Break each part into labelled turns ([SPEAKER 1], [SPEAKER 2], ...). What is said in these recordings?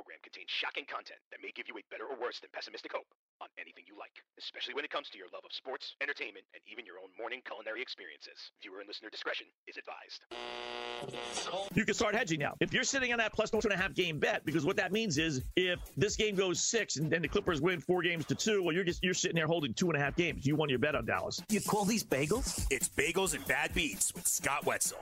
[SPEAKER 1] program contains shocking content that may give you a better or worse than pessimistic hope on anything you like, especially when it comes to your love of sports, entertainment, and even your own morning culinary experiences. Viewer and listener discretion is advised.
[SPEAKER 2] You can start hedging now. If you're sitting on that plus two and a half game bet, because what that means is if this game goes six and then the Clippers win four games to two, well, you're just you're sitting there holding two and a half games. You won your bet on Dallas.
[SPEAKER 3] You call these bagels?
[SPEAKER 4] It's Bagels and Bad Beats with Scott Wetzel.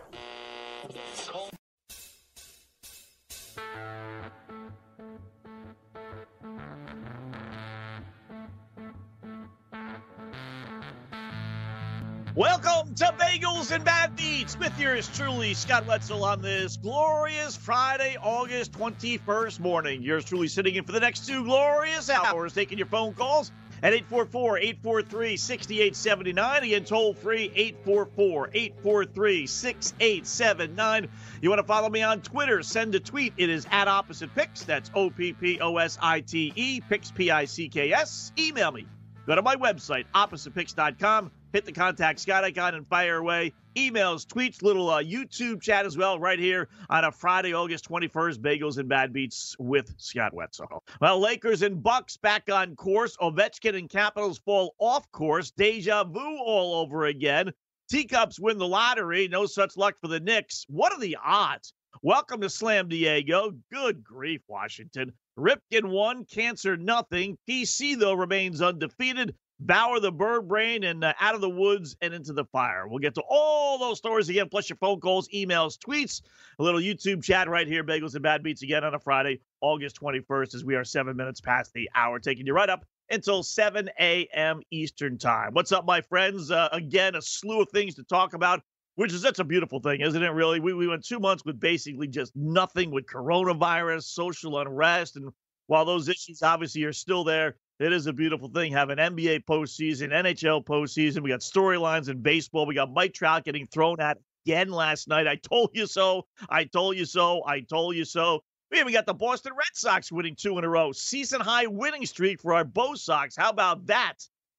[SPEAKER 2] Welcome to Bagels and Bad Beats with yours truly, Scott Wetzel, on this glorious Friday, August 21st morning. Yours truly sitting in for the next two glorious hours, taking your phone calls at 844 843 6879. Again, toll free 844 843 6879. You want to follow me on Twitter? Send a tweet. It is at Opposite Picks. That's O P P O S I T E, Picks P I C K S. Email me. Go to my website, oppositepicks.com. Hit the contact Scott icon and fire away. Emails, tweets, little uh, YouTube chat as well, right here on a Friday, August 21st. Bagels and Bad Beats with Scott Wetzel. Well, Lakers and Bucks back on course. Ovechkin and Capitals fall off course. Deja vu all over again. Teacups win the lottery. No such luck for the Knicks. What are the odds? Welcome to Slam Diego. Good grief, Washington. Ripken one, Cancer nothing. PC, though, remains undefeated. Bauer the bird brain and uh, out of the woods and into the fire. We'll get to all those stories again, plus your phone calls, emails, tweets, a little YouTube chat right here. Bagels and Bad Beats again on a Friday, August 21st, as we are seven minutes past the hour, taking you right up until 7 a.m. Eastern Time. What's up, my friends? Uh, again, a slew of things to talk about, which is such a beautiful thing, isn't it? Really, we we went two months with basically just nothing with coronavirus, social unrest, and while those issues obviously are still there, it is a beautiful thing having NBA postseason, NHL postseason. We got storylines in baseball. We got Mike Trout getting thrown at again last night. I told you so. I told you so. I told you so. We even got the Boston Red Sox winning two in a row. Season high winning streak for our Bo Sox. How about that?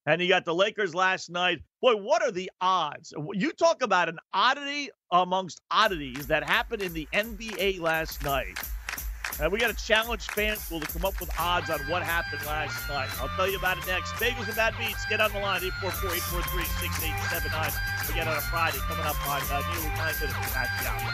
[SPEAKER 2] And you got the Lakers last night. Boy, what are the odds? You talk about an oddity amongst oddities that happened in the NBA last night. And we got to challenge FanDuel to come up with odds on what happened last night. I'll tell you about it next. Bagels and Bad Beats, get on the line, 844-843-6879. Again on a Friday, coming up on uh, nearly nine minutes past the hour.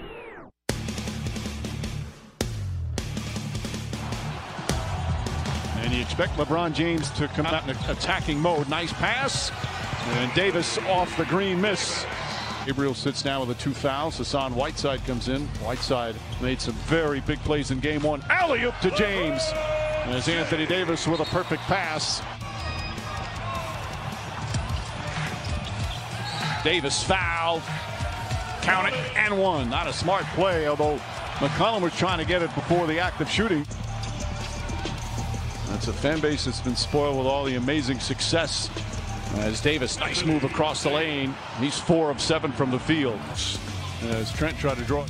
[SPEAKER 5] And you expect LeBron James to come out in attacking mode. Nice pass. And Davis off the green miss. Gabriel sits down with a two fouls. Hassan Whiteside comes in. Whiteside made some very big plays in game one. Alley oop to James. As Anthony Davis with a perfect pass. Davis fouled. Count it and one. Not a smart play, although McCollum was trying to get it before the act of shooting. That's a fan base that's been spoiled with all the amazing success. Uh, as Davis, nice move across the lane. He's four of seven from the field. As Trent tried to draw.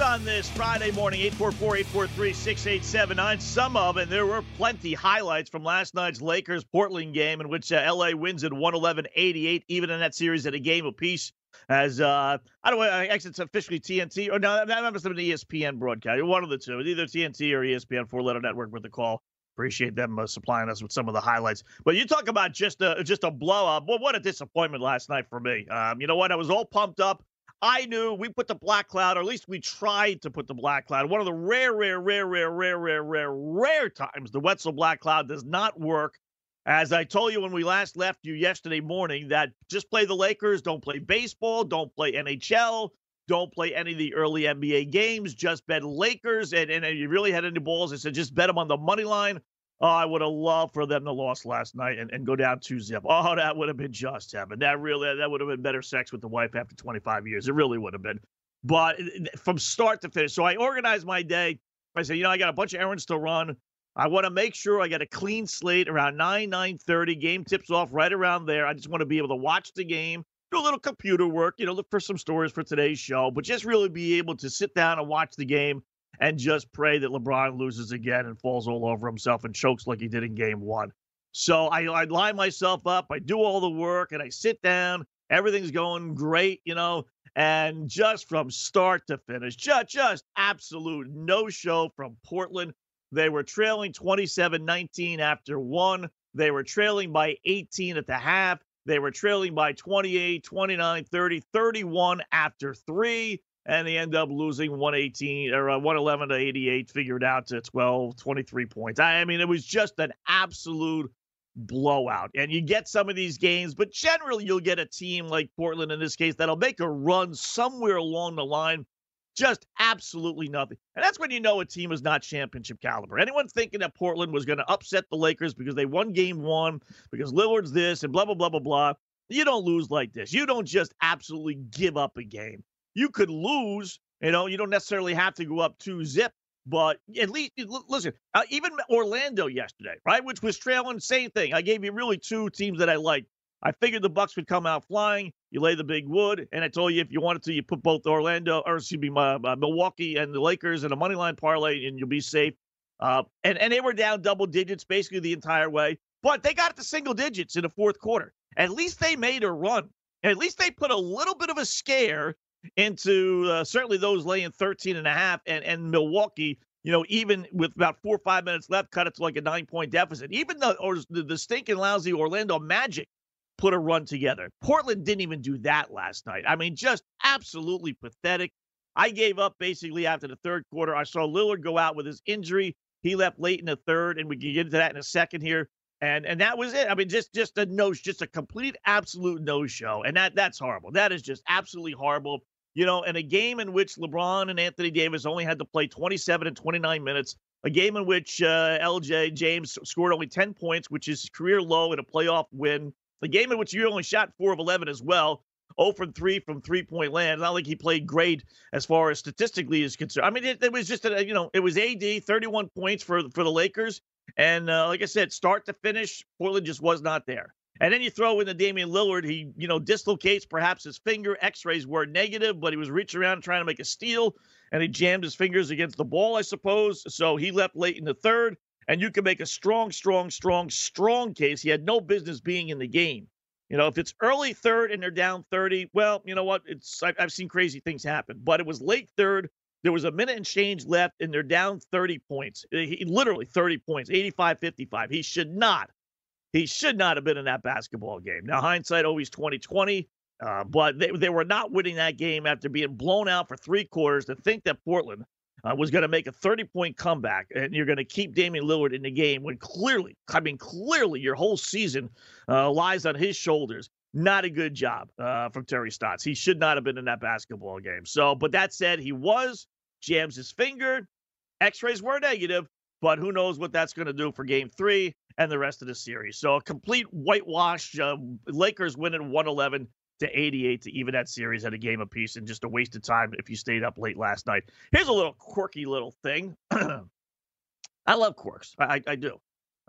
[SPEAKER 2] On this Friday morning, 844-843-6879. Some of, and there were plenty highlights from last night's Lakers-Portland game in which uh, L.A. wins at 111-88, even in that series at a game apiece. As, uh, I don't know, I guess it's officially TNT, or no, that must have been ESPN broadcast. One of the two, either TNT or ESPN, four-letter network with the call. Appreciate them uh, supplying us with some of the highlights. But you talk about just a just a blowout. Well, what a disappointment last night for me. Um, you know what? I was all pumped up. I knew we put the black cloud, or at least we tried to put the black cloud. One of the rare, rare, rare, rare, rare, rare, rare, rare times the Wetzel black cloud does not work. As I told you when we last left you yesterday morning, that just play the Lakers, don't play baseball, don't play NHL, don't play any of the early NBA games. Just bet Lakers. And, and you really had any balls, I said just bet them on the money line. Oh, I would have loved for them to lost last night and, and go down two zip. Oh, that would have been just heaven. That really that would have been better sex with the wife after 25 years. It really would have been. But eh, eh, from start to finish, so I organized my day. I said, you know, I got a bunch of errands to run. I want to make sure I get a clean slate around 9, 9.30. Game tips off right around there. I just want to be able to watch the game, do a little computer work, you know, look for some stories for today's show, but just really be able to sit down and watch the game and just pray that LeBron loses again and falls all over himself and chokes like he did in game one. So I, I line myself up, I do all the work, and I sit down. Everything's going great, you know, and just from start to finish, just, just absolute no show from Portland. They were trailing 27 19 after one. They were trailing by 18 at the half. They were trailing by 28, 29, 30, 31 after three, and they end up losing 118 or uh, 111 to 88, figured out to 12, 23 points. I mean, it was just an absolute blowout. And you get some of these games, but generally you'll get a team like Portland in this case that'll make a run somewhere along the line just absolutely nothing. And that's when you know a team is not championship caliber. Anyone thinking that Portland was going to upset the Lakers because they won game one, because Lillard's this and blah, blah, blah, blah, blah, you don't lose like this. You don't just absolutely give up a game. You could lose, you know, you don't necessarily have to go up two zip, but at least, listen, uh, even Orlando yesterday, right, which was trailing, same thing. I gave you really two teams that I liked. I figured the Bucks would come out flying. You lay the big wood, and I told you if you wanted to, you put both Orlando or excuse me, uh, Milwaukee and the Lakers in a money line parlay, and you'll be safe. Uh, and and they were down double digits basically the entire way, but they got to single digits in the fourth quarter. At least they made a run. At least they put a little bit of a scare into uh, certainly those laying 13 and a half and, and Milwaukee, you know, even with about four or five minutes left, cut it to like a nine point deficit. Even the, or the, the stinking lousy Orlando Magic put a run together. Portland didn't even do that last night. I mean, just absolutely pathetic. I gave up basically after the third quarter. I saw Lillard go out with his injury. He left late in the third, and we can get into that in a second here. And and that was it. I mean, just just a no, just a complete absolute no show. And that that's horrible. That is just absolutely horrible. You know, in a game in which LeBron and Anthony Davis only had to play 27 and 29 minutes, a game in which uh, LJ James scored only 10 points, which is career low in a playoff win. a game in which you only shot four of 11 as well. 0 from 3 from three point land. Not like he played great as far as statistically is concerned. I mean, it, it was just, a, you know, it was AD, 31 points for, for the Lakers. And uh, like I said, start to finish, Portland just was not there. And then you throw in the Damian Lillard. He, you know, dislocates perhaps his finger. X-rays were negative, but he was reaching around trying to make a steal, and he jammed his fingers against the ball, I suppose. So he left late in the third and you can make a strong, strong, strong, strong case. He had no business being in the game. You know, if it's early third and they're down 30, well, you know what? It's I've, I've seen crazy things happen. But it was late third. There was a minute and change left, and they're down 30 points. He, literally 30 points, 85 55. He should not, he should not have been in that basketball game. Now, hindsight always 2020. Uh, but they, they were not winning that game after being blown out for three quarters. To think that Portland uh, was going to make a 30 point comeback and you're going to keep Damian Lillard in the game when clearly, I mean, clearly your whole season uh, lies on his shoulders. Not a good job uh, from Terry Stotts. He should not have been in that basketball game. So, but that said, he was, jams his finger. X rays were negative, but who knows what that's going to do for game three and the rest of the series. So, a complete whitewash. Uh, Lakers winning 111 to 88 to even that series at a game apiece and just a waste of time if you stayed up late last night. Here's a little quirky little thing. I love quirks. I, I, I do.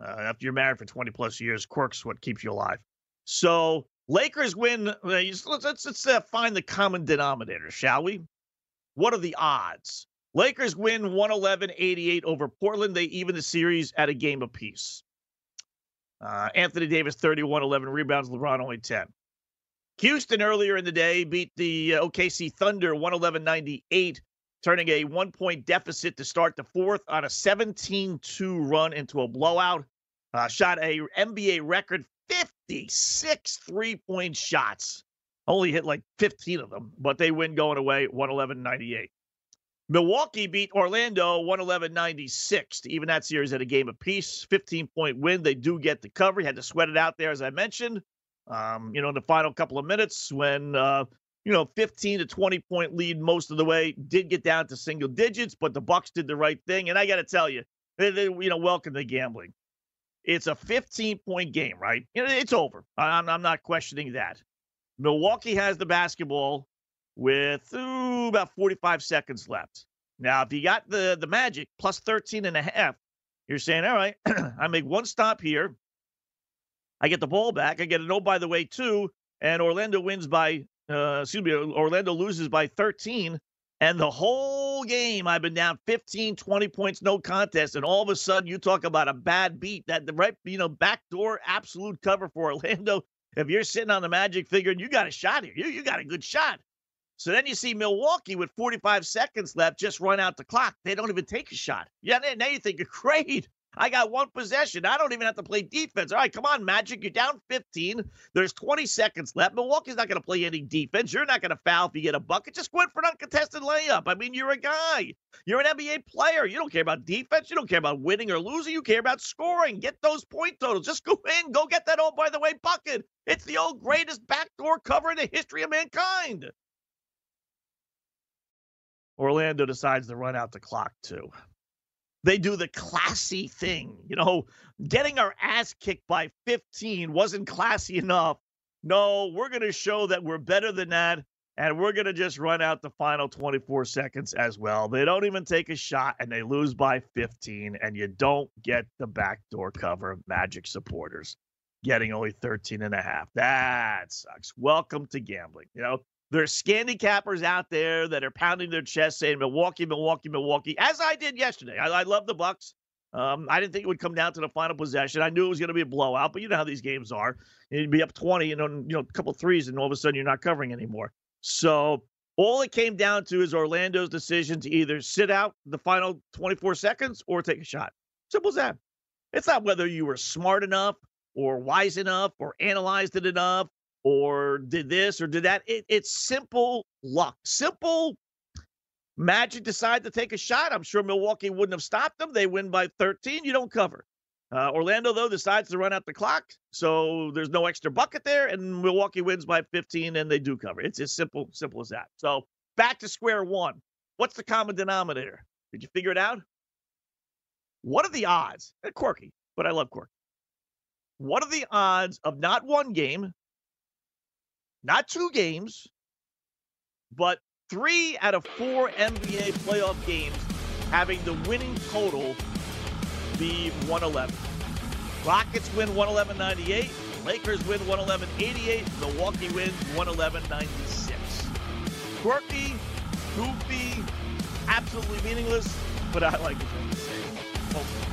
[SPEAKER 2] Uh, after you're married for 20 plus years, quirks what keeps you alive. So Lakers win. Uh, let's let's, let's uh, find the common denominator, shall we? What are the odds? Lakers win 111-88 over Portland. They even the series at a game apiece. Uh, Anthony Davis 31, 11 rebounds. LeBron only 10. Houston earlier in the day beat the uh, OKC Thunder 111 98 turning a one point deficit to start the fourth on a 17 2 run into a blowout. Uh, shot a NBA record 56 three point shots. Only hit like 15 of them, but they win going away 111 98. Milwaukee beat Orlando 111 96 to even that series at a game apiece. 15 point win. They do get the cover. Had to sweat it out there, as I mentioned. Um, you know, in the final couple of minutes when, uh, you know, 15 to 20 point lead most of the way, did get down to single digits, but the Bucks did the right thing. And I got to tell you, they, they, you know, welcome to gambling. It's a 15 point game, right? You know, it's over. I'm, I'm not questioning that. Milwaukee has the basketball with ooh, about 45 seconds left. Now, if you got the, the Magic plus 13 and a half, you're saying, all right, I make one stop here. I get the ball back. I get a no, by the way, too. And Orlando wins by, uh, excuse me, Orlando loses by 13. And the whole game, I've been down 15, 20 points, no contest. And all of a sudden, you talk about a bad beat that the right, you know, backdoor absolute cover for Orlando. If you're sitting on the Magic figuring you got a shot here, you, you got a good shot. So then you see Milwaukee with 45 seconds left just run out the clock. They don't even take a shot. Yeah, now you think, you're great. I got one possession. I don't even have to play defense. All right, come on, Magic. You're down 15. There's 20 seconds left. Milwaukee's not going to play any defense. You're not going to foul if you get a bucket. Just go in for an uncontested layup. I mean, you're a guy. You're an NBA player. You don't care about defense. You don't care about winning or losing. You care about scoring. Get those point totals. Just go in. Go get that, oh, by the way, bucket. It's the old greatest backdoor cover in the history of mankind. Orlando decides to run out the clock too. They do the classy thing. You know, getting our ass kicked by 15 wasn't classy enough. No, we're going to show that we're better than that. And we're going to just run out the final 24 seconds as well. They don't even take a shot and they lose by 15. And you don't get the backdoor cover, of Magic supporters getting only 13 and a half. That sucks. Welcome to gambling. You know, there's scandy cappers out there that are pounding their chest saying Milwaukee, Milwaukee, Milwaukee, as I did yesterday. I, I love the Bucks. Um, I didn't think it would come down to the final possession. I knew it was going to be a blowout, but you know how these games are. You'd be up 20 and then, you know, a couple threes, and all of a sudden you're not covering anymore. So all it came down to is Orlando's decision to either sit out the final 24 seconds or take a shot. Simple as that. It's not whether you were smart enough or wise enough or analyzed it enough or did this or did that. It, it's simple luck. Simple Magic decide to take a shot. I'm sure Milwaukee wouldn't have stopped them. They win by 13. You don't cover. Uh, Orlando, though, decides to run out the clock. So there's no extra bucket there. And Milwaukee wins by 15 and they do cover. It's as simple, simple as that. So back to square one. What's the common denominator? Did you figure it out? What are the odds? They're quirky, but I love quirky. What are the odds of not one game, not two games, but three out of four NBA playoff games having the winning total be 111. Rockets win 111.98. Lakers win 111.88. Milwaukee wins 111.96. Quirky, goofy, absolutely meaningless, but I like it.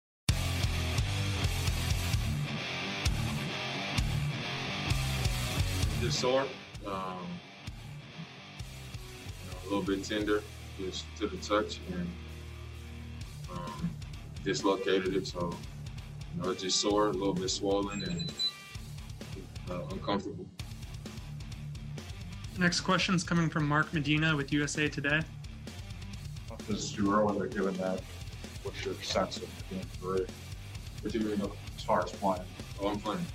[SPEAKER 3] Just sore, um, you know, a little bit tender just to the touch, and um, dislocated it. So, you know, it's just sore, a little bit swollen, and uh, uncomfortable.
[SPEAKER 6] Next question is coming from Mark Medina with USA Today.
[SPEAKER 7] This is too early, but given that, what's your sense of being through?
[SPEAKER 3] What do you mean?
[SPEAKER 7] As far as playing?
[SPEAKER 3] Oh, I'm playing.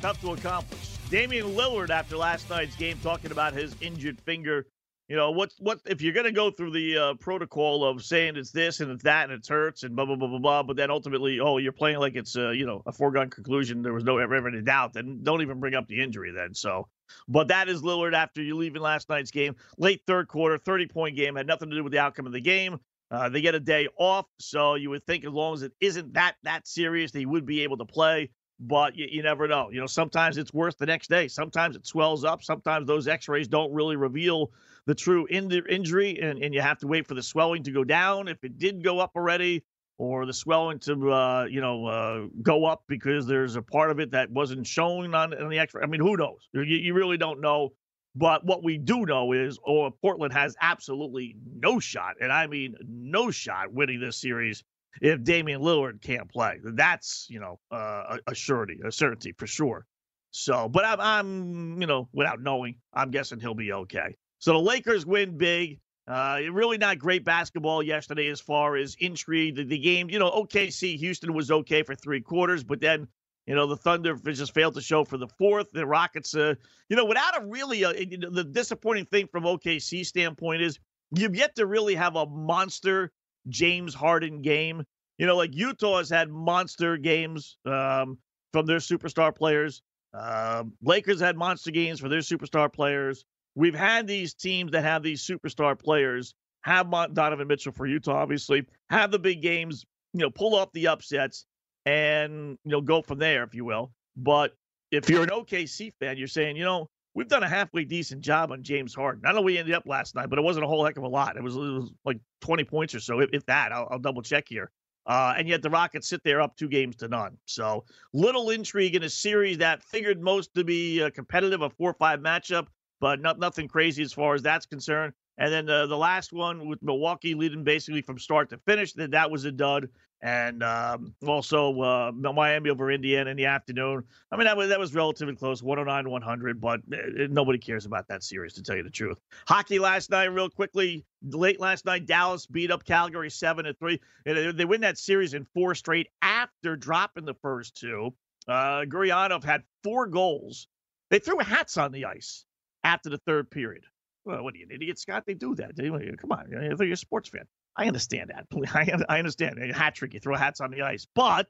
[SPEAKER 2] Tough to accomplish. Damian Lillard, after last night's game, talking about his injured finger, You know, what what if you're going to go through the uh, protocol of saying it's this and it's that and it hurts and blah blah blah blah blah, but then ultimately, oh, you're playing like it's uh, you know a foregone conclusion. There was no ever any doubt. Then don't even bring up the injury then. So, but that is Lillard after you leaving last night's game, late third quarter, 30 point game, had nothing to do with the outcome of the game. Uh, they get a day off, so you would think as long as it isn't that that serious, they would be able to play. But you, you never know. You know, sometimes it's worse the next day. Sometimes it swells up. Sometimes those X-rays don't really reveal the true in- injury, and, and you have to wait for the swelling to go down. If it did go up already, or the swelling to uh, you know uh, go up because there's a part of it that wasn't shown on, on the X-ray. I mean, who knows? You, you really don't know. But what we do know is, oh, Portland has absolutely no shot, and I mean no shot winning this series if Damian Lillard can't play. That's you know uh, a, surety, a certainty for sure. So, but I'm, I'm you know without knowing, I'm guessing he'll be okay. So the Lakers win big. Uh, really not great basketball yesterday as far as intrigue. The, the game, you know, OKC Houston was okay for three quarters, but then you know, the Thunder just failed to show for the fourth. The Rockets, uh, you know, without a really, uh, the disappointing thing from OKC standpoint is you've yet to really have a monster James Harden game. You know, like Utah has had monster games um, from their superstar players. Uh, Lakers had monster games for their superstar players. We've had these teams that have these superstar players have Donovan Mitchell for Utah, obviously, have the big games, you know, pull off the upsets and, you know, go from there, if you will. But if you're an OKC fan, you're saying, you know, we've done a halfway decent job on James Harden. I know we ended up last night, but it wasn't a whole heck of a lot. It was, it was like 20 points or so, if, if that. I'll, I'll, double check here. Uh, and yet the Rockets sit there up two games to none. So little intrigue in a series that figured most to be uh, competitive, a four or five matchup but not, nothing crazy as far as that's concerned. And then the, the last one with Milwaukee leading basically from start to finish, that that was a dud. And um, also uh, Miami over Indiana in the afternoon. I mean, that was that was relatively close, 109 100, but it, nobody cares about that series, to tell you the truth. Hockey last night, real quickly, late last night, Dallas beat up Calgary 7 to 3. They, they win that series in four straight after dropping the first two. Uh, Gurianov had four goals. They threw hats on the ice after the third period. Well, what are you, an idiot, Scott? They do that. They, come on, you're a sports fan. I understand that. I, I understand. A hat trick, you throw hats on the ice. But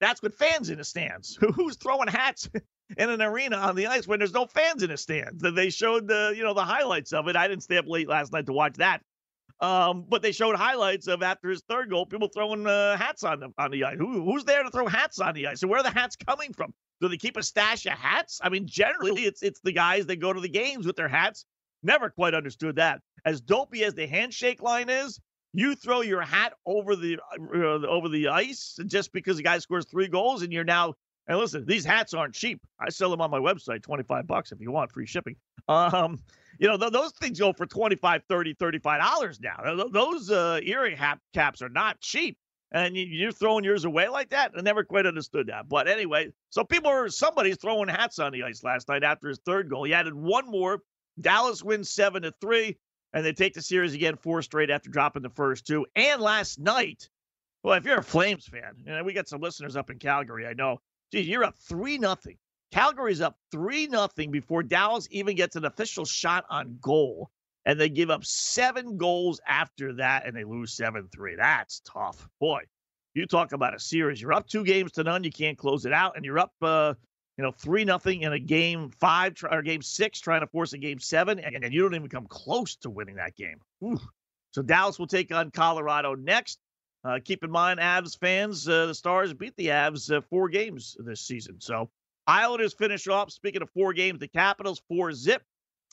[SPEAKER 2] that's what fans in the stands. Who's throwing hats in an arena on the ice when there's no fans in the stands? They showed the, you know, the highlights of it. I didn't stay up late last night to watch that. Um, but they showed highlights of after his third goal, people throwing uh, hats on the on the ice. Who, who's there to throw hats on the ice? And where are the hats coming from? Do they keep a stash of hats? I mean, generally, it's it's the guys that go to the games with their hats. Never quite understood that. As dopey as the handshake line is, you throw your hat over the uh, over the ice just because the guy scores three goals, and you're now. And listen, these hats aren't cheap. I sell them on my website, 25 bucks if you want free shipping. Um, you know, th- those things go for 25, 30, 35 dollars now. Th- those uh, earring hat caps are not cheap and you're throwing yours away like that. I never quite understood that. But anyway, so people are somebody's throwing hats on the ice last night after his third goal. He added one more. Dallas wins seven to three, and they take the series again four straight after dropping the first two. And last night, well, if you're a Flames fan, and we got some listeners up in Calgary, I know. Geez, you're up three nothing. Calgary's up three nothing before Dallas even gets an official shot on goal and they give up seven goals after that and they lose 7 3. That's tough. Boy, you talk about a series. You're up two games to none. You can't close it out. And you're up, uh, you know, 3 nothing in a game five or game six, trying to force a game seven. And, and you don't even come close to winning that game. Ooh. So Dallas will take on Colorado next. Uh, keep in mind, Avs fans, uh, the Stars beat the Avs uh, four games this season. So Islanders finish off. Speaking of four games, the Capitals four zip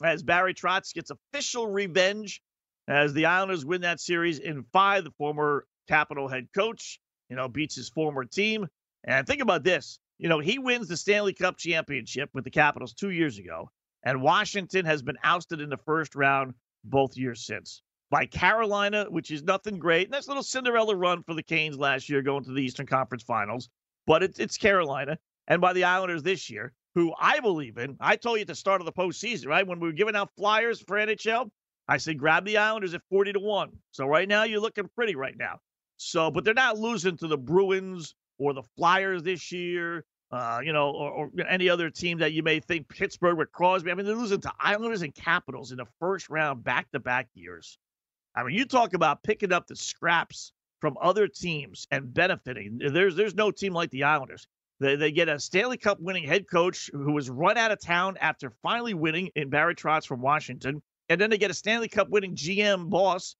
[SPEAKER 2] as Barry Trotz gets official revenge as the Islanders win that series in five. The former Capital head coach, you know, beats his former team. And think about this. You know, he wins the Stanley Cup championship with the Capitals two years ago, and Washington has been ousted in the first round both years since by Carolina, which is nothing great. Nice little Cinderella run for the Canes last year going to the Eastern Conference Finals, but it's, it's Carolina. And by the Islanders this year, who I believe in. I told you at the start of the postseason, right? When we were giving out flyers for NHL, I said grab the Islanders at 40 to 1. So right now you're looking pretty right now. So, but they're not losing to the Bruins or the Flyers this year. uh, you know, or, or, any other team that you may think Pittsburgh with Crosby. I mean, they're losing to Islanders and Capitals in the first round back to back years. I mean, you talk about picking up the scraps from other teams and benefiting. There's there's no team like the Islanders. They, they get a Stanley Cup winning head coach who was run out of town after finally winning in Barry Trotz from Washington. And then they get a Stanley Cup winning GM boss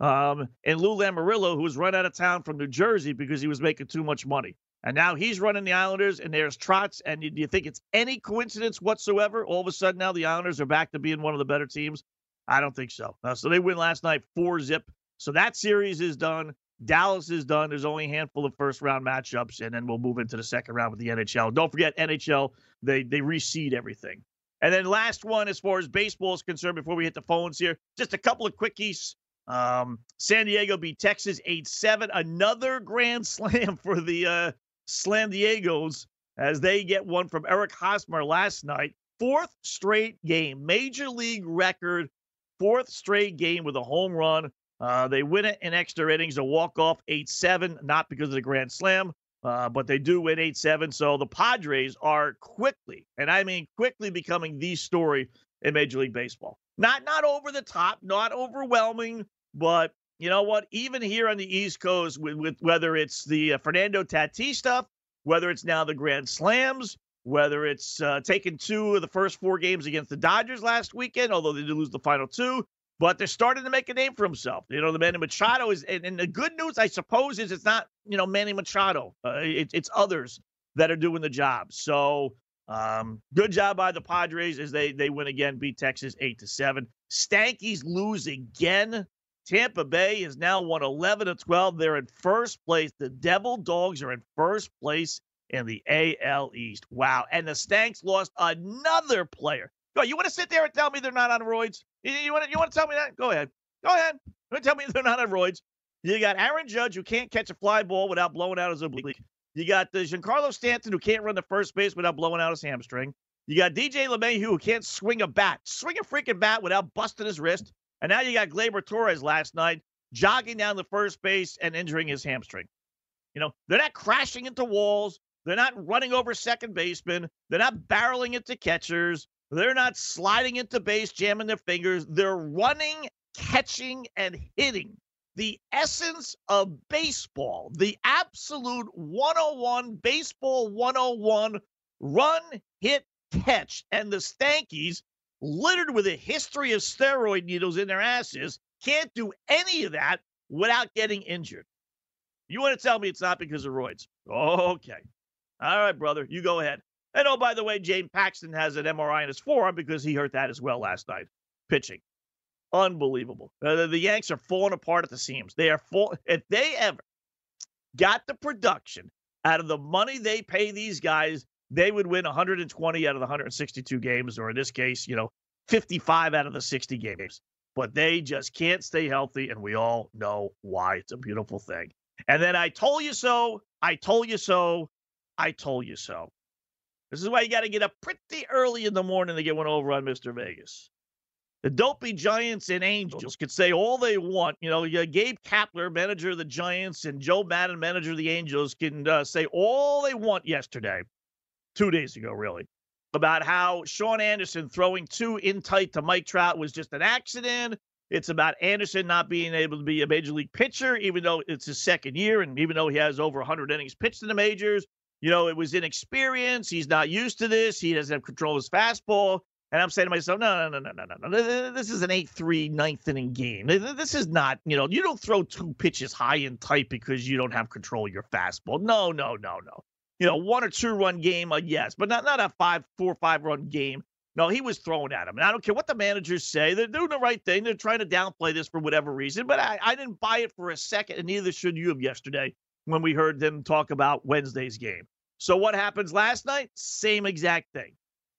[SPEAKER 2] um, and Lou Lamoriello, who was run out of town from New Jersey because he was making too much money. And now he's running the Islanders, and there's Trotz. And do you think it's any coincidence whatsoever? All of a sudden, now the Islanders are back to being one of the better teams. I don't think so. Uh, so they win last night, four zip. So that series is done. Dallas is done. There's only a handful of first round matchups, and then we'll move into the second round with the NHL. Don't forget NHL; they they reseed everything. And then last one, as far as baseball is concerned, before we hit the phones here, just a couple of quickies. Um, San Diego beat Texas 8 7. Another grand slam for the uh, Slam Diegos as they get one from Eric Hosmer last night. Fourth straight game, major league record, fourth straight game with a home run. Uh, they win it in extra innings, a walk off 8 7, not because of the grand slam, uh, but they do win 8 7. So the Padres are quickly, and I mean quickly, becoming the story in Major League Baseball. Not not over the top, not overwhelming, but you know what? Even here on the East Coast, with, with whether it's the uh, Fernando Tatis stuff, whether it's now the Grand Slams, whether it's uh, taking two of the first four games against the Dodgers last weekend, although they did lose the final two, but they're starting to make a name for himself. You know, the Manny Machado is, and, and the good news, I suppose, is it's not, you know, Manny Machado. Uh, it, it's others that are doing the job. So, um, good job by the Padres as they they win again, beat Texas eight to seven. Stankies lose again Tampa Bay is now won 11 to 12. They're in first place. The Devil Dogs are in first place in the AL East. Wow. And the Stanks lost another player. Go, you want to sit there and tell me they're not on roids? You, you want to you want to tell me that? Go ahead. Go ahead. You want to tell me they're not on roids? You got Aaron Judge who can't catch a fly ball without blowing out his oblique. You got the Giancarlo Stanton who can't run the first base without blowing out his hamstring. You got DJ LeMahieu who can't swing a bat, swing a freaking bat without busting his wrist. And now you got Gleyber Torres last night jogging down the first base and injuring his hamstring. You know, they're not crashing into walls. They're not running over second baseman. They're not barreling into catchers. They're not sliding into base, jamming their fingers. They're running, catching, and hitting. The essence of baseball, the absolute 101, baseball 101, run, hit, catch. And the Stankies littered with a history of steroid needles in their asses, can't do any of that without getting injured. You want to tell me it's not because of roids? Okay. All right, brother, you go ahead. And oh, by the way, James Paxton has an MRI in his forearm because he hurt that as well last night, pitching. Unbelievable. Uh, the Yanks are falling apart at the seams. They are full. If they ever got the production out of the money they pay these guys they would win 120 out of the 162 games, or in this case, you know, 55 out of the 60 games. But they just can't stay healthy, and we all know why. It's a beautiful thing. And then I told you so. I told you so. I told you so. This is why you got to get up pretty early in the morning to get one over on Mr. Vegas. The dopey Giants and Angels could say all they want. You know, Gabe Kapler, manager of the Giants, and Joe Maddon, manager of the Angels, can uh, say all they want yesterday two days ago, really, about how Shaun Anderson throwing two in tight to Mike Trout was just an accident. It's about Anderson not being able to be a major league pitcher, even though it's his second year, and even though he has over 100 innings pitched in the majors. You know, it was inexperience. He's not used to this. He doesn't have control of his fastball. And I'm saying to myself, no, no, no, no, no, no. No. This is an 8 3 ninth inning game. This is not, you know, you don't throw two pitches high and tight because you don't have control of your fastball. No, no, no, no you know, one or two run game, uh, yes, but not not a five, four, five run game. No, he was thrown at him. And I don't care what the managers say. They're doing the right thing. They're trying to downplay this for whatever reason. But I, I didn't buy it for a second, and neither should you have yesterday when we heard them talk about Wednesday's game. So what happens last night? Same exact thing.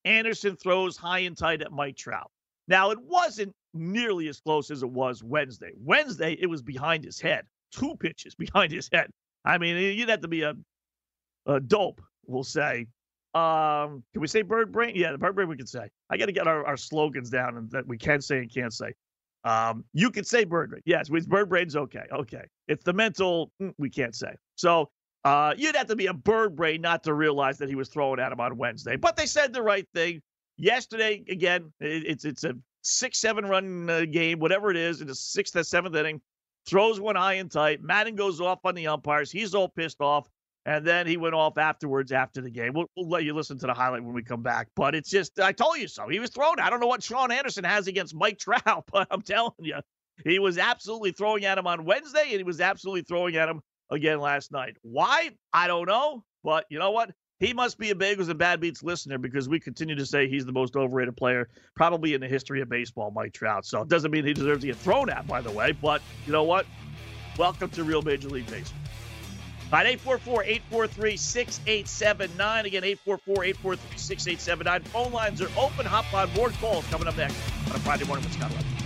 [SPEAKER 2] Anderson throws high and tight at Mike Trout. Now, it wasn't nearly as close as it was Wednesday. Wednesday, it was behind his head, two pitches behind his head. I mean, you'd have to be a uh, dope, we'll say. Um, can we say bird brain? Yeah, the bird brain we can say. I got to get our, our slogans down and that we can say and can't say. Um, you can say bird brain. Yes, with bird brain's okay. Okay. It's the mental mm, we can't say. So Uh, you'd have to be a bird brain not to realize that he was throwing at him on Wednesday. But they said the right thing. Yesterday, again, it's it's a six seven run uh, game, whatever it is, in the sixth or seventh inning. Throws one high and tight. Maddon goes off on the umpires. He's all pissed off. And then he went off afterwards after the game. We'll, we'll let you listen to the highlight when we come back. But it's just, I told you so. He was thrown. I don't know what Shaun Anderson has against Mike Trout, but I'm telling you, he was absolutely throwing at him on Wednesday, and he was absolutely throwing at him again last night. Why? I don't know. But you know what? He must be a Bagels and Bad Beats listener because we continue to say he's the most overrated player probably in the history of baseball, Mike Trout. So it doesn't mean he deserves to get thrown at, by the way. But you know what? Welcome to real Major League Baseball. All right, 844-843-6879. Again, 844-843-6879. Phone lines are open. Hop on. More calls coming up next on a Friday morning with Scott Webb.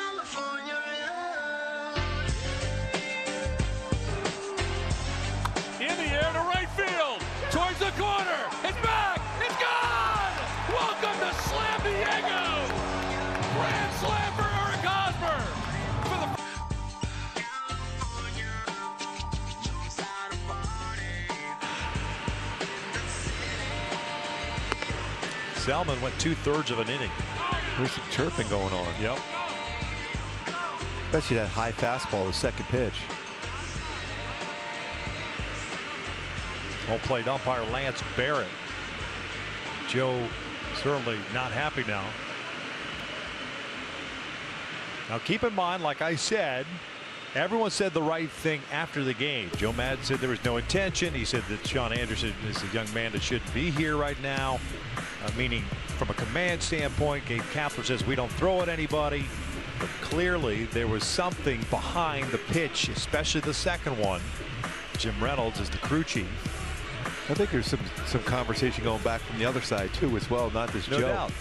[SPEAKER 5] Air to right field. Towards the corner. It's back. It's gone. Welcome to Slam Diego. Grand slam for Eric Hosmer. For the
[SPEAKER 8] Selman went two thirds of an inning.
[SPEAKER 9] There's some chirping going on.
[SPEAKER 8] Yep.
[SPEAKER 9] Especially that high fastball, the second pitch.
[SPEAKER 8] Home plate umpire Lance Barrett. Joe certainly not happy now. Now keep in mind, like I said, everyone said the right thing after the game. Joe Maddon said there was no intention. He said that Shaun Anderson is a young man that shouldn't be here right now, uh, meaning from a command standpoint. Gabe Kapler says we don't throw at anybody. But clearly there was something behind the pitch, especially the second one. Jim Reynolds is the crew chief.
[SPEAKER 9] I think there's some some conversation going back from the other side too as well, not just
[SPEAKER 8] No
[SPEAKER 9] Joe.
[SPEAKER 8] doubt.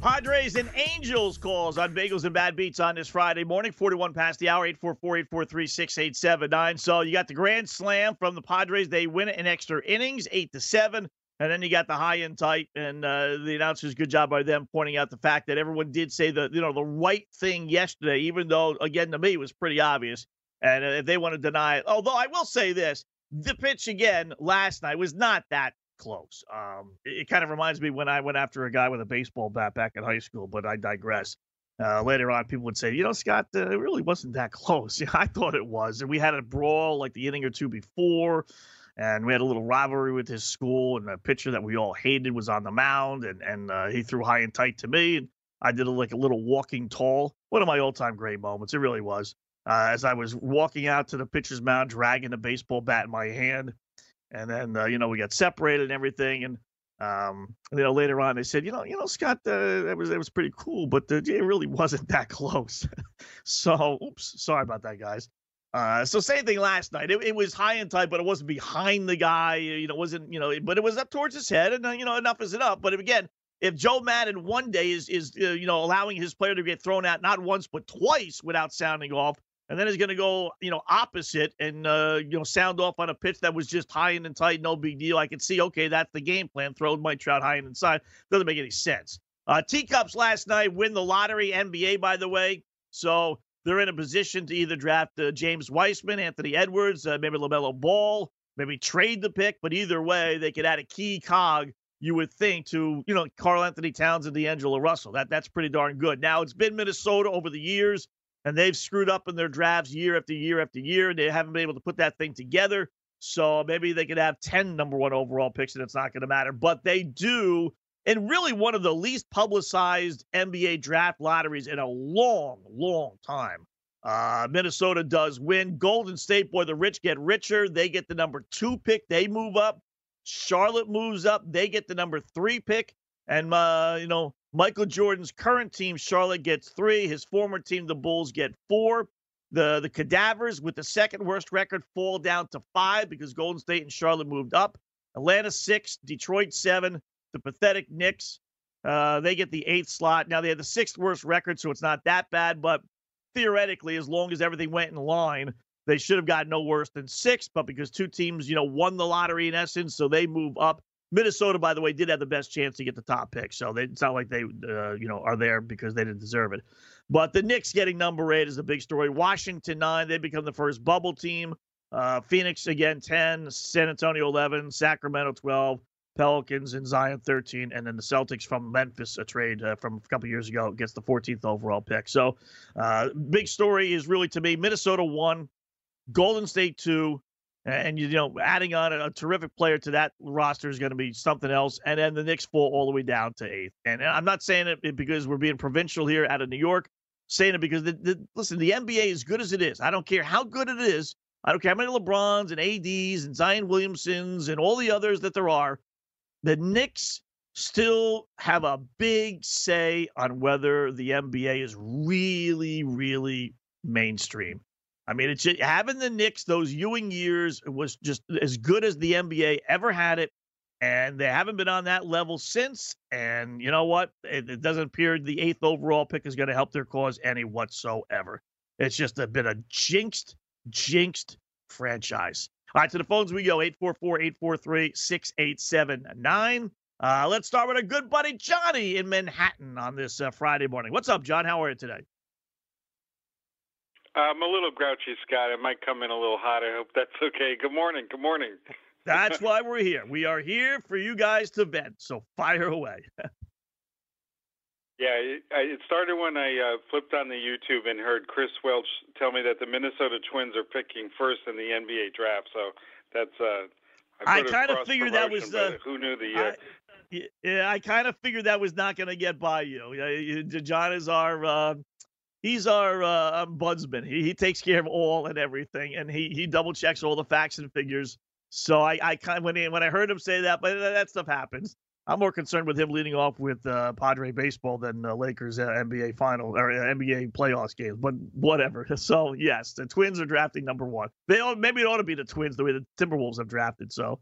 [SPEAKER 2] Padres and Angels calls on Bagels and Bad Beats on this Friday morning, 41 past the hour, 844-843-6879. So you got the grand slam from the Padres. They win it in extra innings, 8 to 7. And then you got the high and type, and uh, the announcers, good job by them pointing out the fact that everyone did say the you know the right thing yesterday, even though again to me it was pretty obvious. And uh, if they want to deny it, although I will say this, the pitch again last night was not that close. Um, it, it kind of reminds me when I went after a guy with a baseball bat back in high school, but I digress. Uh, later on, people would say, you know, Scott, uh, it really wasn't that close. Yeah, I thought it was. And we had a brawl like the inning or two before, and we had a little rivalry with his school. And the pitcher that we all hated was on the mound, and and uh, he threw high and tight to me, and I did a, like a little walking tall. One of my all-time great moments. It really was. Uh, as I was walking out to the pitcher's mound, dragging a baseball bat in my hand, and then uh, you know we got separated and everything, and um, you know later on they said, you know, you know Scott, uh, that was that was pretty cool, but uh, it really wasn't that close. so, oops, sorry about that, guys. Uh, so same thing last night. It, it was high and tight, but it wasn't behind the guy. You know, wasn't you know, but it was up towards his head, and uh, you know, enough is enough. But again, if Joe Maddon one day is is uh, you know allowing his player to get thrown out not once but twice without sounding off, and then he's going to go you know opposite and uh, you know sound off on a pitch that was just high and tight, no big deal. I can see okay, that's the game plan. Throw Mike Trout high and inside doesn't make any sense. Uh, Teacups last night win the lottery, NBA by the way, so they're in a position to either draft uh, James Wiseman, Anthony Edwards, uh, maybe LaMelo Ball, maybe trade the pick, but either way they could add a key cog you would think to you know Karl-Anthony Towns and D'Angelo Russell. That that's pretty darn good. Now it's been Minnesota over the years, and they've screwed up in their drafts year after year after year, and they haven't been able to put that thing together. So maybe they could have 10 number one overall picks, and it's not going to matter. But they do, and really one of the least publicized NBA draft lotteries in a long, long time. Uh, Minnesota does win. Golden State, boy, the rich get richer. They get the number two pick. They move up. Charlotte moves up. They get the number three pick. And, uh, you know, Michael Jordan's current team, Charlotte, gets three. His former team, the Bulls, get four. The the Cadavers, with the second worst record, fall down to five because Golden State and Charlotte moved up. Atlanta six, Detroit seven. The pathetic Knicks, uh, they get the eighth slot. Now they have the sixth worst record, so it's not that bad. But theoretically, as long as everything went in line, they should have gotten no worse than six. But because two teams, you know, won the lottery in essence, so they move up. Minnesota, by the way, did have the best chance to get the top pick, so they, it's not like they, uh, you know, are there because they didn't deserve it. But the Knicks getting number eight is a big story. Washington nine, they become the first bubble team. Uh, Phoenix again ten, San Antonio eleven, Sacramento twelve, Pelicans and Zion thirteen, and then the Celtics from Memphis, a trade uh, from a couple years ago, gets the 14th overall pick. So, uh, big story is really to me Minnesota one, Golden State two, and you know, adding on a, a terrific player to that roster is going to be something else. And then the Knicks fall all the way down to eighth. And I'm not saying it because we're being provincial here out of New York, saying it because the, the, listen, the NBA as good as it is. I don't care how good it is. I don't care how many LeBrons and ADs and Zion Williamsons and all the others that there are. The Knicks still have a big say on whether the NBA is really, really mainstream. I mean, it's just, having the Knicks those Ewing years was just as good as the NBA ever had it, and they haven't been on that level since. And you know what? It, it doesn't appear the eighth overall pick is going to help their cause any whatsoever. It's just a bit of jinxed, jinxed franchise. All right, to the phones we go 844 843 6879. Uh, let's start with a good buddy, Johnny, in Manhattan on this uh, Friday morning. What's up, John? How are you today?
[SPEAKER 10] I'm a little grouchy, Scott. It might come in a little hot. I hope that's okay. Good morning. Good morning.
[SPEAKER 2] That's why we're here. We are here for you guys to vent. So fire away.
[SPEAKER 10] yeah, it, it started when I uh, flipped on the YouTube and heard Chris Welch tell me that the Minnesota Twins are picking first in the NBA draft. So that's. Uh, I,
[SPEAKER 2] I kind of figured that was. Uh,
[SPEAKER 10] who knew the. Uh,
[SPEAKER 2] I, yeah, I kind of figured that was not going to get by you. John is our uh, he's our uh, budsman. He, he takes care of all and everything, and he he double checks all the facts and figures. So I I kind of, when he, when I heard him say that, but that stuff happens. I'm more concerned with him leading off with uh, Padre baseball than uh, Lakers uh, NBA final or uh, NBA playoffs games. But whatever. So yes, the Twins are drafting number one. They ought, maybe it ought to be the Twins the way the Timberwolves have drafted. So.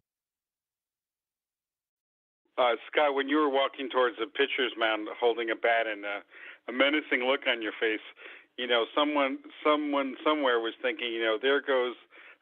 [SPEAKER 10] Uh, Scott, when you were walking towards the pitcher's mound holding a bat and uh, a menacing look on your face. You know, someone, someone somewhere was thinking, you know, there goes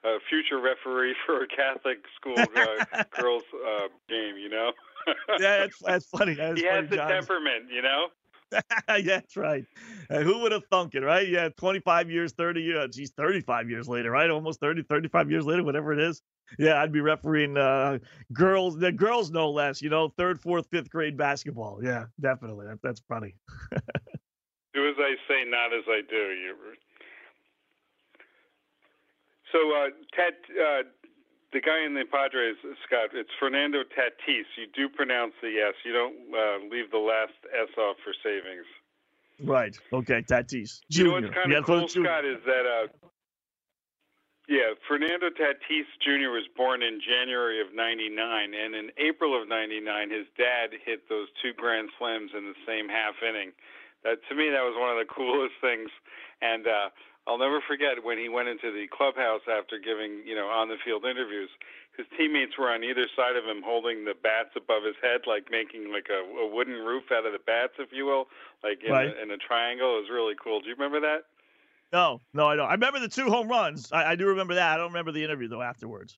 [SPEAKER 10] a future referee for a Catholic school uh, girls uh, game. You know.
[SPEAKER 2] yeah, that's that's funny. That's
[SPEAKER 10] he
[SPEAKER 2] funny,
[SPEAKER 10] has the
[SPEAKER 2] John.
[SPEAKER 10] temperament, you know.
[SPEAKER 2] yeah, that's right. Uh, who would have thunk it, right? Yeah, 25 years, 30 years. Geez, 35 years later, right? Almost 30, 35 years later, whatever it is. Yeah, I'd be refereeing uh, girls, the girls no less. You know, third, fourth, fifth grade basketball. Yeah, definitely. That, that's funny.
[SPEAKER 10] do as I say, not as I do. You. So, uh, Tat, uh, the guy in the Padres, Scott, it's Fernando Tatis. You do pronounce the S. You don't uh, leave the last S off for savings.
[SPEAKER 2] Right. Okay, Tatis.
[SPEAKER 10] Junior. You know what's kind of cool, Scott, is that uh, yeah, Fernando Tatis Jr. was born in January of 99, and in April of 99, his dad hit those two grand slams in the same half inning. That to me, that was one of the coolest things, and uh, I'll never forget when he went into the clubhouse after giving you know on the field interviews. His teammates were on either side of him, holding the bats above his head, like making like a, a wooden roof out of the bats, if you will, like in,
[SPEAKER 2] right.
[SPEAKER 10] a, in a triangle. It was really cool. Do you remember that?
[SPEAKER 2] No, no, I don't. I remember the two home runs. I, I do remember that. I don't remember the interview though afterwards.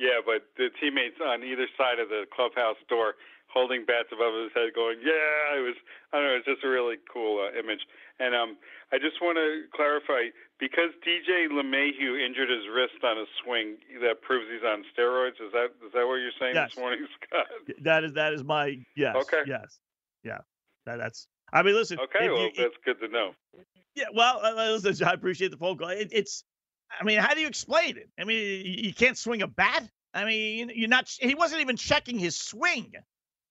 [SPEAKER 10] Yeah, but the teammates on either side of the clubhouse door holding bats above his head, going, "Yeah!" It was, I don't know, it's just a really cool uh, image. And um, I just want to clarify because DJ LeMahieu injured his wrist on a swing, that proves he's on steroids. Is that is that what you're saying
[SPEAKER 2] yes.
[SPEAKER 10] this morning, Scott?
[SPEAKER 2] That is that is my yes.
[SPEAKER 10] Okay.
[SPEAKER 2] Yes. Yeah. That, that's I mean, listen.
[SPEAKER 10] Okay, well,
[SPEAKER 2] you,
[SPEAKER 10] that's good to know.
[SPEAKER 2] Yeah, well, uh, listen, I appreciate the phone call. It, it's, I mean, how do you explain it? I mean, you, can't swing a bat. I mean, you're not. He wasn't even checking his swing.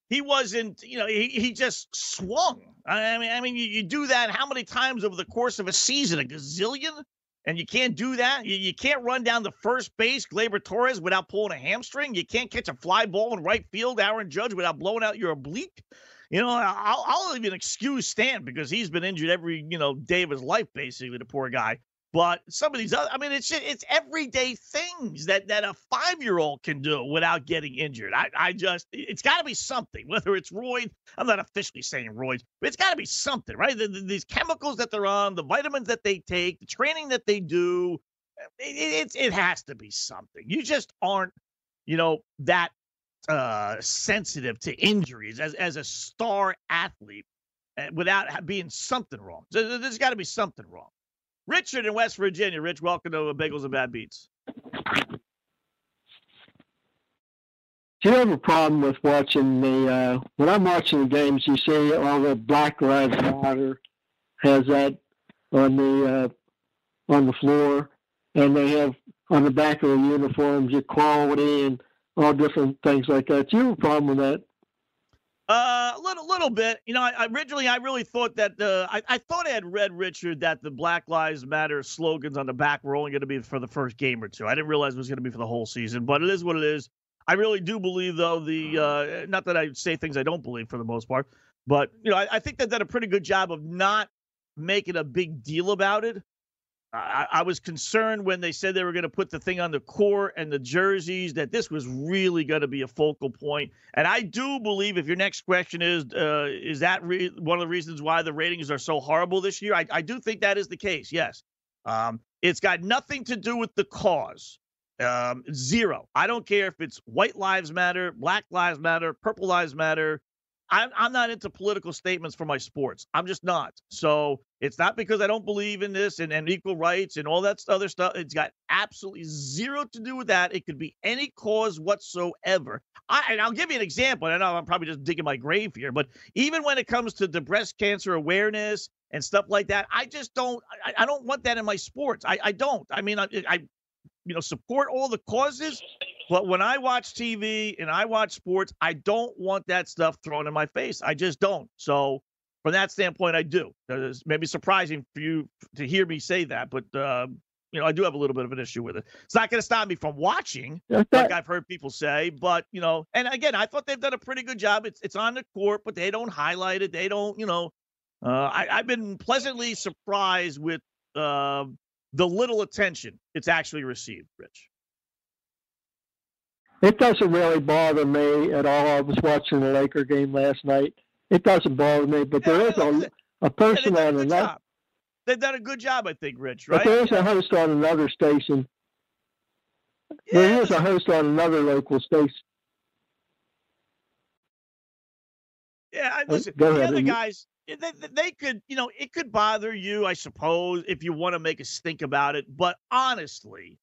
[SPEAKER 2] he wasn't, you know, he, he just swung. I mean, I mean, you, you do that how many times over the course of a season? A gazillion? And you can't do that. You, you can't run down the first base, Gleyber Torres, without pulling a hamstring. You can't catch a fly ball in right field, Aaron Judge, without blowing out your oblique. You know, I'll, I'll even excuse Stan because he's been injured every, you know, day of his life, basically, the poor guy. But some of these other, I mean, it's it's everyday things that that a five year old can do without getting injured. I, I just, it's got to be something. Whether it's roid, I'm not officially saying roids, but it's got to be something, right? The, the, these chemicals that they're on, the vitamins that they take, the training that they do, it, it, it has to be something. You just aren't, you know, that uh, sensitive to injuries as as a star athlete eh, without being something wrong. There's got to be something wrong. Richard in West Virginia. Rich, welcome to Bagels and Bad Beats.
[SPEAKER 11] Do you have a problem with watching the uh, when I'm watching the games? You see all the Black Lives Matter has that on the uh, on the floor, and they have on the back of the uniforms equality and all different things like that. Do you have a problem with that?
[SPEAKER 2] Uh, a little, little bit. You know, I, originally I really thought that the I, I thought I had read Richard that the Black Lives Matter slogans on the back were only going to be for the first game or two. I didn't realize it was going to be for the whole season, but it is what it is. I really do believe, though, the uh, not that I say things I don't believe for the most part, but you know, I, I think they've done a pretty good job of not making a big deal about it. I, I, was concerned when they said they were going to put the thing on the court and the jerseys that this was really going to be a focal point. And I do believe if your next question is, uh, is that re- one of the reasons why the ratings are so horrible this year? I, I do think that is the case. Yes. Um, it's got nothing to do with the cause. Um, zero. I don't care if it's white lives matter, black lives matter, purple lives matter, I'm, I'm not into political statements for my sports. I'm just not. So it's not because I don't believe in this and, and equal rights and all that other stuff. It's got absolutely zero to do with that. It could be any cause whatsoever. I, and I'll give you an example. I know I'm probably just digging my grave here, but even when it comes to the breast cancer awareness and stuff like that, I just don't. I, I don't want that in my sports. I, I don't. I mean, I, I you know support all the causes but when I watch TV and I watch sports, I don't want that stuff thrown in my face. I just don't. So from that standpoint, I do. It's maybe surprising for you to hear me say that, but uh, you know, I do have a little bit of an issue with it. It's not going to stop me from watching, like I've heard people say. But you know, and again, I thought they've done a pretty good job. It's it's on the court, but they don't highlight it. They don't, you know. Uh, I, have been pleasantly surprised with uh, the little attention it's actually received, Rich.
[SPEAKER 11] It doesn't really bother me at all. I was watching the Laker game last night. It doesn't bother me, but there is a, a person on another.
[SPEAKER 2] They've done a good job, I think, Rich. Right?
[SPEAKER 11] But there is a host on another station. Yeah, there is a host on another local station.
[SPEAKER 2] Yeah, I, oh, listen. Go the ahead. other guys, they, they could, you know, it could bother you, I suppose, if you want to make a stink about it. But honestly,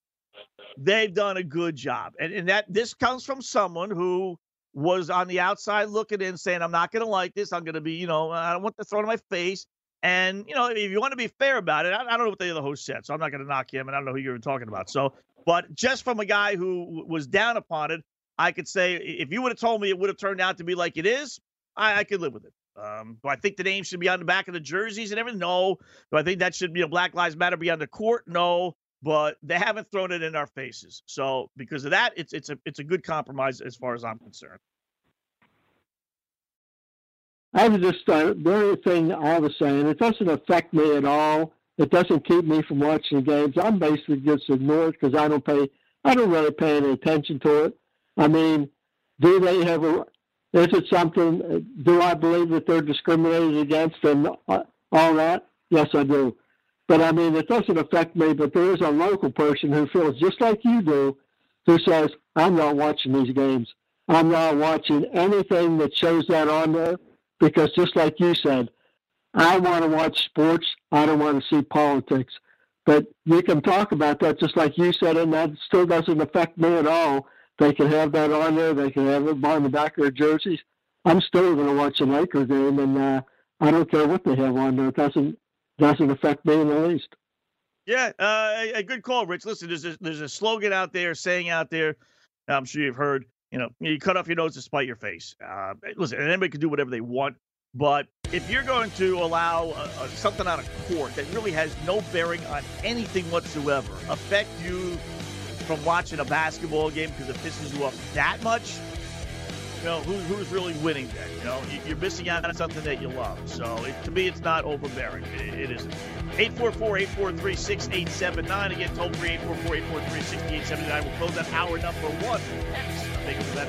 [SPEAKER 2] they've done a good job. And, and that this comes from someone who was on the outside looking in saying, I'm not going to like this. I'm going to be, you know, I don't want this thrown in my face. And, you know, if you want to be fair about it, I, I don't know what the other host said, so I'm not going to knock him, and I don't know who you're talking about. So, but just from a guy who was down upon it, I could say if you would have told me it would have turned out to be like it is, I, I could live with it. Um, do I think the name should be on the back of the jerseys and everything? No. Do I think that should be a Black Lives Matter be on the court? No but they haven't thrown it in our faces. So because of that, it's it's a it's a good compromise as far as I'm concerned.
[SPEAKER 11] I was just uh, the only thing I was saying. It doesn't affect me at all. It doesn't keep me from watching games. I'm basically just ignored because I don't pay. I don't really pay any attention to it. I mean, do they have a? Is it something? Do I believe that they're discriminated against and uh, all that? Yes, I do. But I mean, it doesn't affect me. But there is a local person who feels just like you do, who says, "I'm not watching these games. I'm not watching anything that shows that on there because, just like you said, I want to watch sports. I don't want to see politics." But you can talk about that just like you said, and that still doesn't affect me at all. They can have that on there. They can have it on the back of their jerseys. I'm still going to watch a Laker game, and uh, I don't care what they have on there. It doesn't doesn't affect me in the least.
[SPEAKER 2] Yeah, uh, a, good call, Rich. Listen, there's a, there's a slogan out there saying out there, I'm sure you've heard, You know, you cut off your nose to spite your face. Uh, listen, anybody can do whatever they want, but if you're going to allow uh, uh, something on a court that really has no bearing on anything whatsoever affect you from watching a basketball game because it pisses you off that much, you know, who, who's really winning then? You know, you're missing out on something that you love. So it, to me, it's not overbearing. it, it isn't. 844-843-6879. Again, toll free 844-843-6879. We'll close that hour number one. Thank you for that.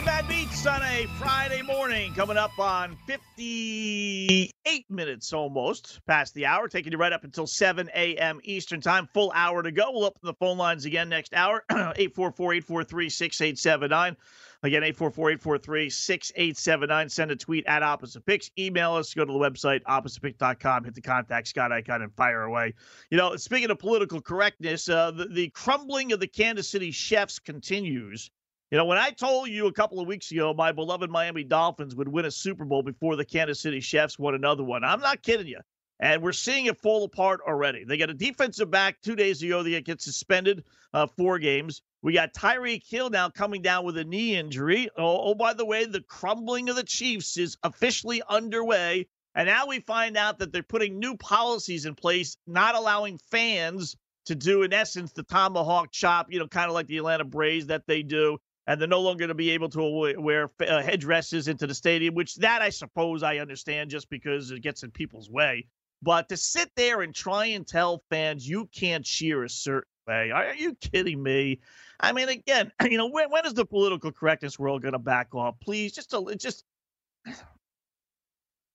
[SPEAKER 2] And Bad Beats on a Friday morning, coming up on 58 minutes almost past the hour, taking you right up until 7 a.m. Eastern Time. Full hour to go. We'll open the phone lines again next hour 844 843 6879. Again, 844 843 6879. Send a tweet at Opposite Picks. Email us. Go to the website, oppositepick.com. Hit the contact Scott icon and fire away. You know, speaking of political correctness, uh, the, the crumbling of the Kansas City Chiefs continues. You know, when I told you a couple of weeks ago my beloved Miami Dolphins would win a Super Bowl before the Kansas City Chiefs won another one, I'm not kidding you. And we're seeing it fall apart already. They got a defensive back two days ago that gets suspended uh, four games. We got Tyreek Hill now coming down with a knee injury. Oh, oh, by the way, the crumbling of the Chiefs is officially underway. And now we find out that they're putting new policies in place, not allowing fans to do, in essence, the tomahawk chop, you know, kind of like the Atlanta Braves that they do and they're no longer going to be able to wear uh, headdresses into the stadium, which that I suppose I understand just because it gets in people's way. But to sit there and try and tell fans you can't cheer a certain way, are you kidding me? I mean, again, you know, when, when is the political correctness world going to back off? Please, just just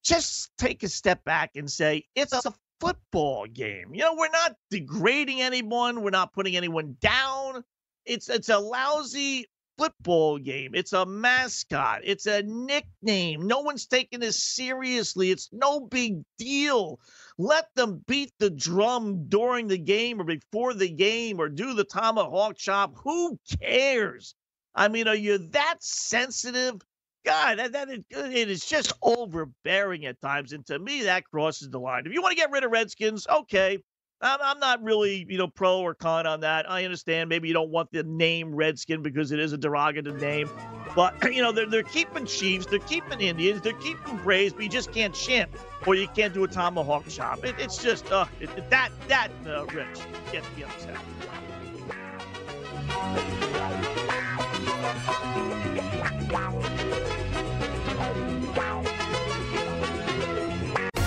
[SPEAKER 2] just take a step back and say it's a football game. You know, we're not degrading anyone. We're not putting anyone down. It's it's a lousy football game. It's a mascot. It's a nickname. No one's taking this seriously. It's no big deal. Let them beat the drum during the game or before the game or do the tomahawk chop. Who cares? I mean, are you that sensitive? God, that, that it, it is just overbearing at times. And to me, that crosses the line. If you want to get rid of Redskins, okay. I'm, I'm not really, you know, pro or con on that. I understand maybe you don't want the name Redskin because it is a derogative name, but you know they're they're keeping Chiefs, they're keeping Indians, they're keeping Braves, but you just can't chimp or you can't do a tomahawk chop. It, it's just uh, it, that that uh, Rich gets me upset.